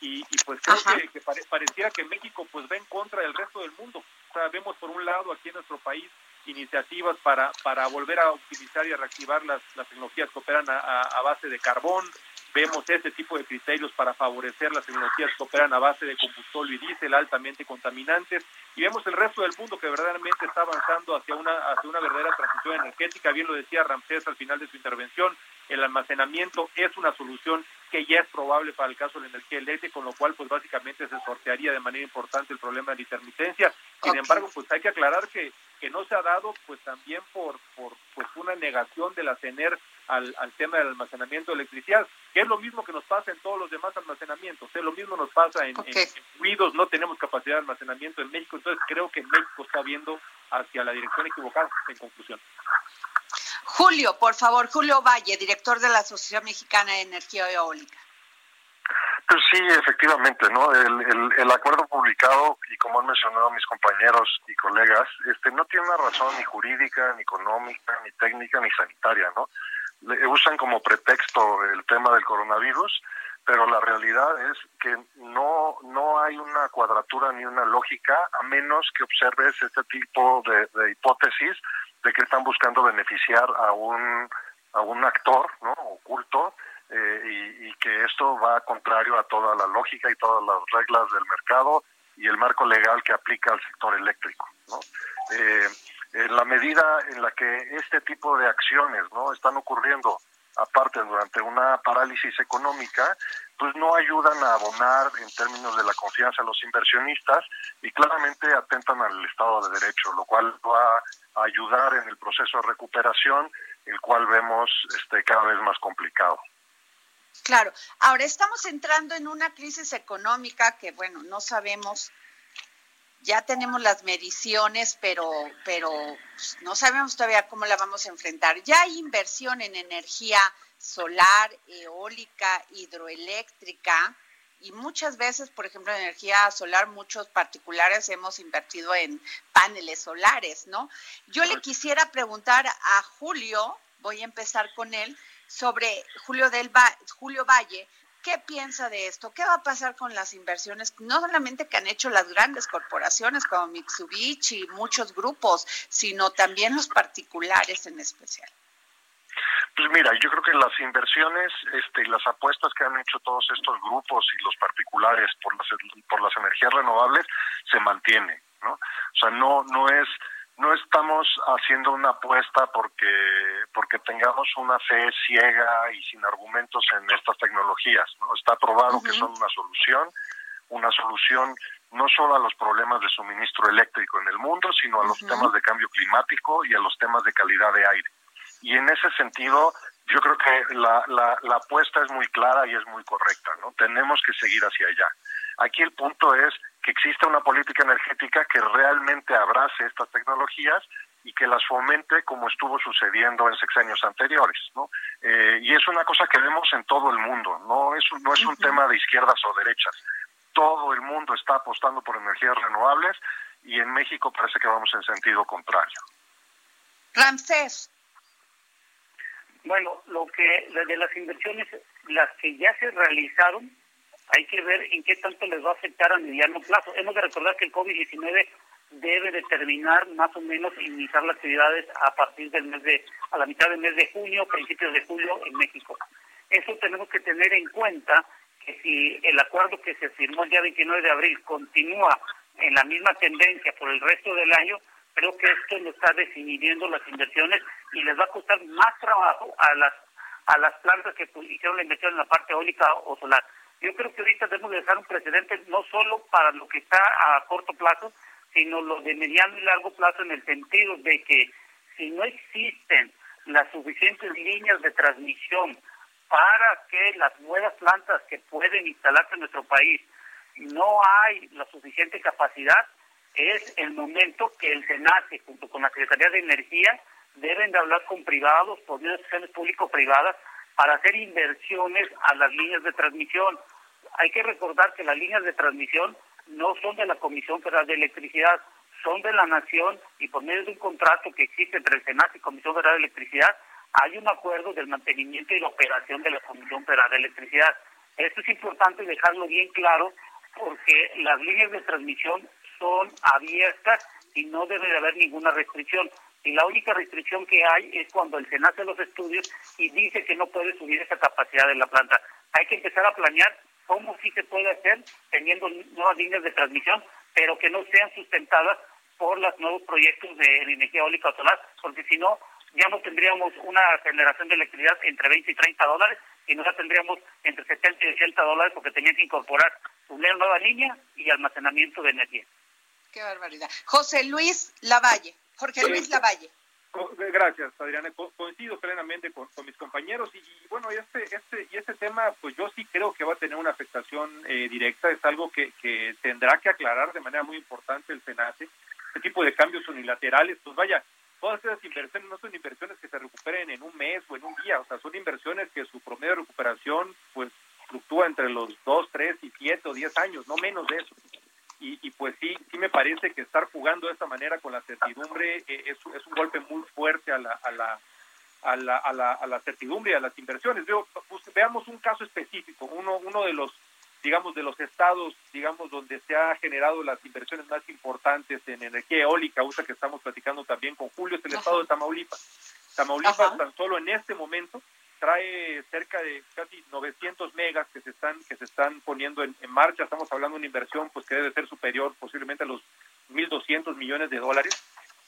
y, pues creo que, pareciera que México pues va en contra del resto del mundo. O sea, vemos por un lado aquí en nuestro país iniciativas para, para volver a utilizar y a reactivar las, las tecnologías que operan a base de carbón, Vemos este tipo de criterios para favorecer las tecnologías que operan a base de combustible y diésel altamente contaminantes y vemos el resto del mundo que verdaderamente está avanzando hacia una hacia una verdadera transición energética. Bien lo decía Ramsés al final de su intervención, el almacenamiento es una solución que ya es probable para el caso de la energía eléctrica, con lo cual pues básicamente se sortearía de manera importante el problema de la intermitencia. Sin embargo, pues hay que aclarar que, que no se ha dado pues también por, por pues una negación de la CENER al, al tema del almacenamiento de electricidad, que es lo mismo que nos pasa en todos los demás almacenamientos, es lo mismo nos pasa en, ruidos, no tenemos capacidad de almacenamiento en México, entonces creo que México está viendo hacia la dirección equivocada, en conclusión. Julio, por favor, Julio Valle, director de la Asociación Mexicana de Energía Eólica. Pues sí, efectivamente, ¿no? El, el, acuerdo publicado, y como han mencionado mis compañeros y colegas, este no tiene una razón ni jurídica, ni económica, ni técnica, ni sanitaria, ¿no? Usan como pretexto el tema del coronavirus, pero la realidad es que no, no hay una cuadratura ni una lógica a menos que observes este tipo de, hipótesis de que están buscando beneficiar a un, a un actor ¿no? oculto eh, y, y, que esto va contrario a toda la lógica y todas las reglas del mercado y el marco legal que aplica al sector eléctrico. ¿no? Eh, en la medida en la que este tipo de acciones no están ocurriendo aparte durante una parálisis económica, pues no ayudan a abonar en términos de la confianza a los inversionistas y claramente atentan al Estado de Derecho, lo cual va a ayudar en el proceso de recuperación, el cual vemos este cada vez más complicado. Claro, ahora estamos entrando en una crisis económica que, bueno, no sabemos ya tenemos las mediciones, pero, pero pues, no sabemos todavía cómo la vamos a enfrentar. Ya hay inversión en energía solar, eólica, hidroeléctrica y muchas veces, por ejemplo, en energía solar, muchos particulares hemos invertido en paneles solares, ¿no? Yo le quisiera preguntar a Julio, voy a empezar con él, sobre Julio, del Julio Valle, ¿Qué piensa de esto? ¿Qué va a pasar con las inversiones, no solamente que han hecho las grandes corporaciones como Mitsubishi y muchos grupos, sino también los particulares en especial? Pues mira, yo creo que las inversiones este, las apuestas que han hecho todos estos grupos y los particulares por las, por las energías renovables se mantienen, ¿no? O sea, no, no es no estamos haciendo una apuesta porque porque tengamos una fe ciega y sin argumentos en estas tecnologías no está probado que son una solución una solución no solo a los problemas de suministro eléctrico en el mundo sino a los temas de cambio climático y a los temas de calidad de aire. Y en ese sentido yo creo que la, la, la apuesta es muy clara y es muy correcta no tenemos que seguir hacia allá. Aquí el punto es que exista una política energética que realmente abrace estas tecnologías y que las fomente como estuvo sucediendo en sexenios anteriores, ¿no? Eh, y es una cosa que vemos en todo el mundo, no es no es un tema de izquierdas o derechas. Todo el mundo está apostando por energías renovables y en México parece que vamos en sentido contrario. Ramsés. Bueno, lo que de las inversiones, las que ya se realizaron, hay que ver en qué tanto les va a afectar a mediano plazo. Hemos de recordar que el COVID-19 debe determinar más o menos iniciar las actividades a partir del mes de, a la mitad del mes de junio, principios de julio en México. Eso tenemos que tener en cuenta que si el acuerdo que se firmó el día 29 de abril continúa en la misma tendencia por el resto del año, creo que esto nos está desinhibiendo las inversiones y les va a costar más trabajo a las a las plantas que hicieron la inversión en la parte eólica o solar. Yo creo que ahorita debemos dejar un precedente no solo para lo que está a corto plazo, sino lo de mediano y largo plazo en el sentido de que si no existen las suficientes líneas de transmisión para que las nuevas plantas que pueden instalarse en nuestro país no hay la suficiente capacidad, es el momento que el SENACE, junto con la Secretaría de Energía, deben de hablar con privados, por instituciones público-privadas, para hacer inversiones a las líneas de transmisión. Hay que recordar que las líneas de transmisión no son de la Comisión Federal de Electricidad, son de la Nación y por medio de un contrato que existe entre el Senado y Comisión Federal de Electricidad, hay un acuerdo del mantenimiento y la operación de la Comisión Federal de Electricidad. Esto es importante dejarlo bien claro porque las líneas de transmisión son abiertas y no debe de haber ninguna restricción. Y la única restricción que hay es cuando el Senado hace los estudios y dice que no puede subir esa capacidad de la planta. Hay que empezar a planear cómo sí se puede hacer teniendo nuevas líneas de transmisión, pero que no sean sustentadas por los nuevos proyectos de energía eólica o solar, porque si no, ya no tendríamos una generación de electricidad entre 20 y 30 dólares y no la tendríamos entre 70 y 80 dólares porque tenían que incorporar una nueva línea y almacenamiento de energía. Qué barbaridad. José Luis Lavalle. Jorge Luis Lavalle. Gracias, Adriana. coincido plenamente con, mis compañeros y, bueno, este, este, y este tema, pues yo sí creo que va a tener una afectación eh, directa. Es algo que, que tendrá que aclarar de manera muy importante el Senate. Este tipo de cambios unilaterales, pues vaya, todas esas inversiones no son inversiones que se recuperen en un mes o en un día, o sea, son inversiones que su promedio de recuperación, pues fluctúa entre los dos, tres y siete o diez años, no menos de eso y, pues sí, sí me parece que estar jugando de esta manera con la certidumbre eh, es, es, un golpe muy fuerte a la, a la, a la, a la, a la certidumbre y a las inversiones. Veo, pues, veamos un caso específico, uno, uno de los digamos, de los estados, digamos, donde se ha generado las inversiones más importantes en energía eólica, usa que estamos platicando también con Julio, es el estado de Tamaulipas. Tamaulipas tan solo en este momento trae cerca de casi 900 megas que se están que se están poniendo en, marcha. Estamos hablando de una inversión pues que debe ser superior posiblemente a los 1.200 millones de dólares.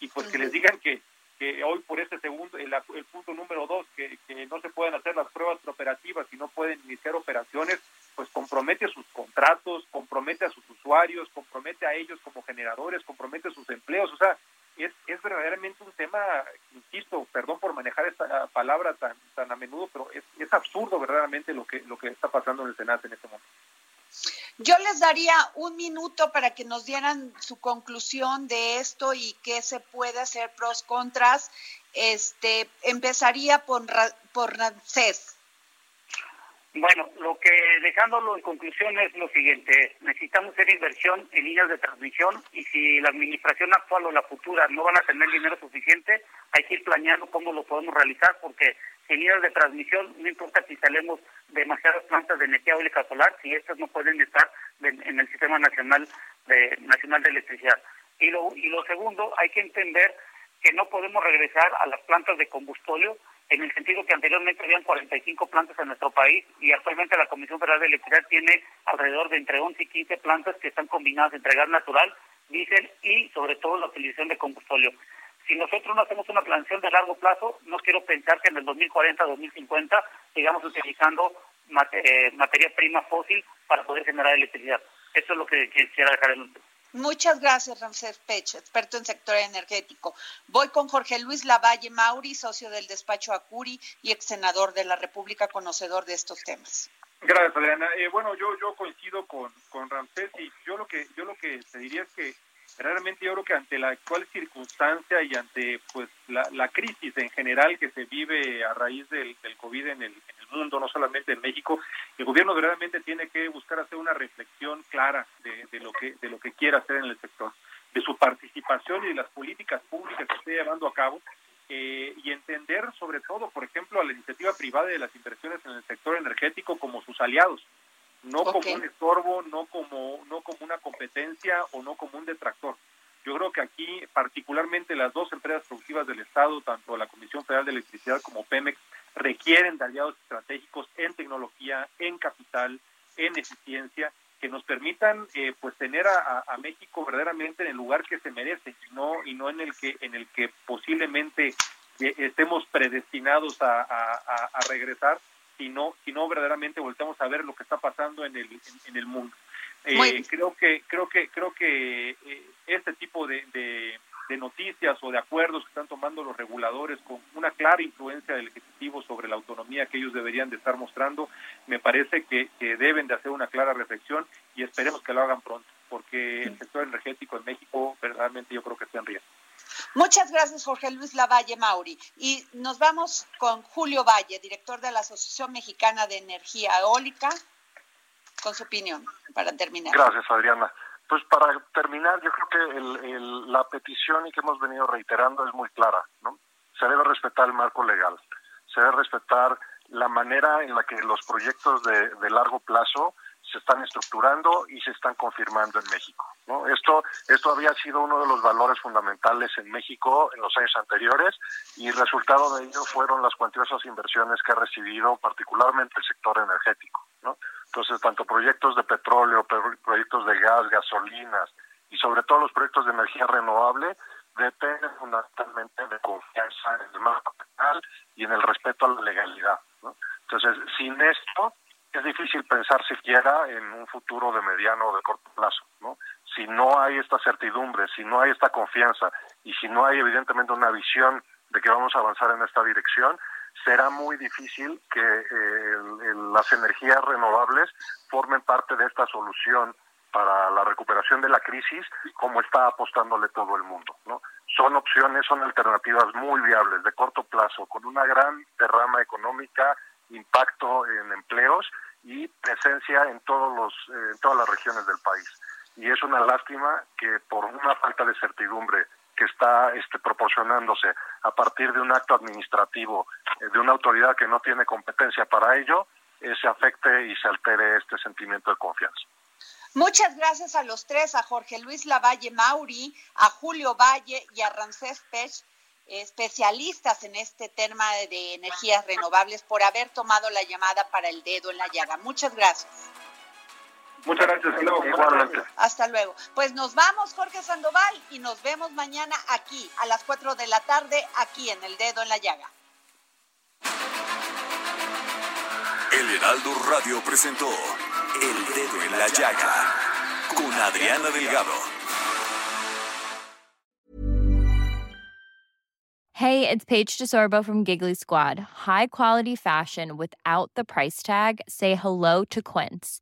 Y pues que les digan que, que hoy por este segundo, el, el punto número dos, que, que, no se pueden hacer las pruebas operativas y no pueden iniciar operaciones, pues compromete sus contratos, compromete a sus usuarios, compromete a ellos como generadores, compromete sus empleos, o sea, es, es verdaderamente un tema, insisto, perdón por manejar esta palabra tan, tan a menudo, pero es, es absurdo verdaderamente lo que, lo que está pasando en el Senado en este daría un minuto para que nos dieran su conclusión de esto y qué se puede hacer pros contras. Este empezaría por por Rancés. Bueno, lo que dejándolo en conclusión es lo siguiente, necesitamos hacer inversión en líneas de transmisión y si la administración actual o la futura no van a tener dinero suficiente, hay que ir planeando cómo lo podemos realizar porque sin líneas de transmisión no importa si salemos demasiadas plantas de energía eólica solar, si estas no pueden estar en el sistema nacional de nacional de electricidad. Y lo y lo segundo, hay que entender que no podemos regresar a las plantas de combustóleo en el sentido que anteriormente habían 45 plantas en nuestro país y actualmente la Comisión Federal de Electricidad tiene alrededor de entre 11 y 15 plantas que están combinadas entre gas natural, diésel y sobre todo la utilización de combustible. Si nosotros no hacemos una planeación de largo plazo, no quiero pensar que en el 2040-2050 sigamos utilizando eh, materia prima fósil para poder generar electricidad. Eso es lo que quisiera dejar en Muchas gracias, Ramsés Pech, experto en sector energético. Voy con Jorge Luis Lavalle Mauri, socio del despacho Acuri y ex senador de la República, conocedor de estos temas. Gracias, Adriana. Eh, bueno, yo yo coincido con, con Ramsés y yo lo que yo lo que te diría es que realmente yo creo que ante la actual circunstancia y ante pues la, crisis en general que se vive a raíz del, COVID en el, en el, mundo, no solamente en México, el gobierno realmente tiene que buscar hacer una reflexión clara de, de lo que de lo que quiere hacer en el sector, de su participación y de las políticas públicas que esté llevando a cabo eh, y entender sobre todo, por ejemplo, a la iniciativa privada de las inversiones en el sector energético como sus aliados no como un estorbo, no como, no como una competencia o no como un detractor. Yo creo que aquí, particularmente las dos empresas productivas del Estado, tanto la Comisión Federal de Electricidad como Pemex, requieren de aliados estratégicos en tecnología, en capital, en eficiencia, que nos permitan eh, pues tener a, a, México verdaderamente en el lugar que se merece y no y no en el que en el que posiblemente que estemos predestinados a, regresar, sino, no verdaderamente volteamos a ver lo que está pasando en el, en, el mundo. Eh, creo que creo que creo que eh, este tipo de, de, noticias o de acuerdos que están tomando los reguladores con una clara influencia del ejecutivo sobre la autonomía que ellos deberían de estar mostrando me parece que, que deben de hacer una clara reflexión y esperemos que lo hagan pronto porque el sector energético en México verdaderamente yo creo que está en riesgo. Muchas gracias, Jorge Luis Lavalle Mauri. Y nos vamos con Julio Valle, director de la Asociación Mexicana de Energía Eólica, con su opinión, para terminar. Gracias, Adriana. Pues para terminar, yo creo que la petición y que hemos venido reiterando es muy clara, ¿no? Se debe respetar el marco legal, se debe respetar la manera en la que los proyectos de largo plazo se están estructurando y se están confirmando en México. ¿No? Esto, esto había sido uno de los valores fundamentales en México en los años anteriores y el resultado de ello fueron las cuantiosas inversiones que ha recibido particularmente el sector energético. ¿no? Entonces, tanto proyectos de petróleo, proyectos de gas, gasolinas y sobre todo los proyectos de energía renovable dependen fundamentalmente de confianza en el marco penal y en el respeto a la legalidad. ¿no? Entonces, sin esto, es difícil pensar siquiera en un futuro de mediano o de corto plazo, ¿no? Si no hay esta certidumbre, si no hay esta confianza y si no hay evidentemente una visión de que vamos a avanzar en esta dirección, será muy difícil que eh, las energías renovables formen parte de esta solución para la recuperación de la crisis como está apostándole todo el mundo. Son opciones, son alternativas muy viables de corto plazo con una gran derrama económica impacto en empleos y presencia en todos los en todas las regiones del país y es una lástima que por una falta de certidumbre que está este, proporcionándose a partir de un acto administrativo eh, de una autoridad que no tiene competencia para ello eh, se afecte y se altere este sentimiento de confianza. Muchas gracias a los tres, a Jorge Luis Lavalle Mauri, a Julio Valle y a Rancés Pech especialistas en este tema de energías renovables por haber tomado la llamada para el dedo en la llaga. Muchas gracias. Muchas gracias, Hasta luego. Pues nos vamos, Jorge Sandoval, y nos vemos mañana aquí a las 4 de la tarde, aquí en El Dedo en la Llaga. El Heraldo Radio presentó El Dedo en la Llaga con Adriana Delgado. Hey, it's Paige DeSorbo from Giggly Squad. High quality fashion without the price tag. Say hello to Quince.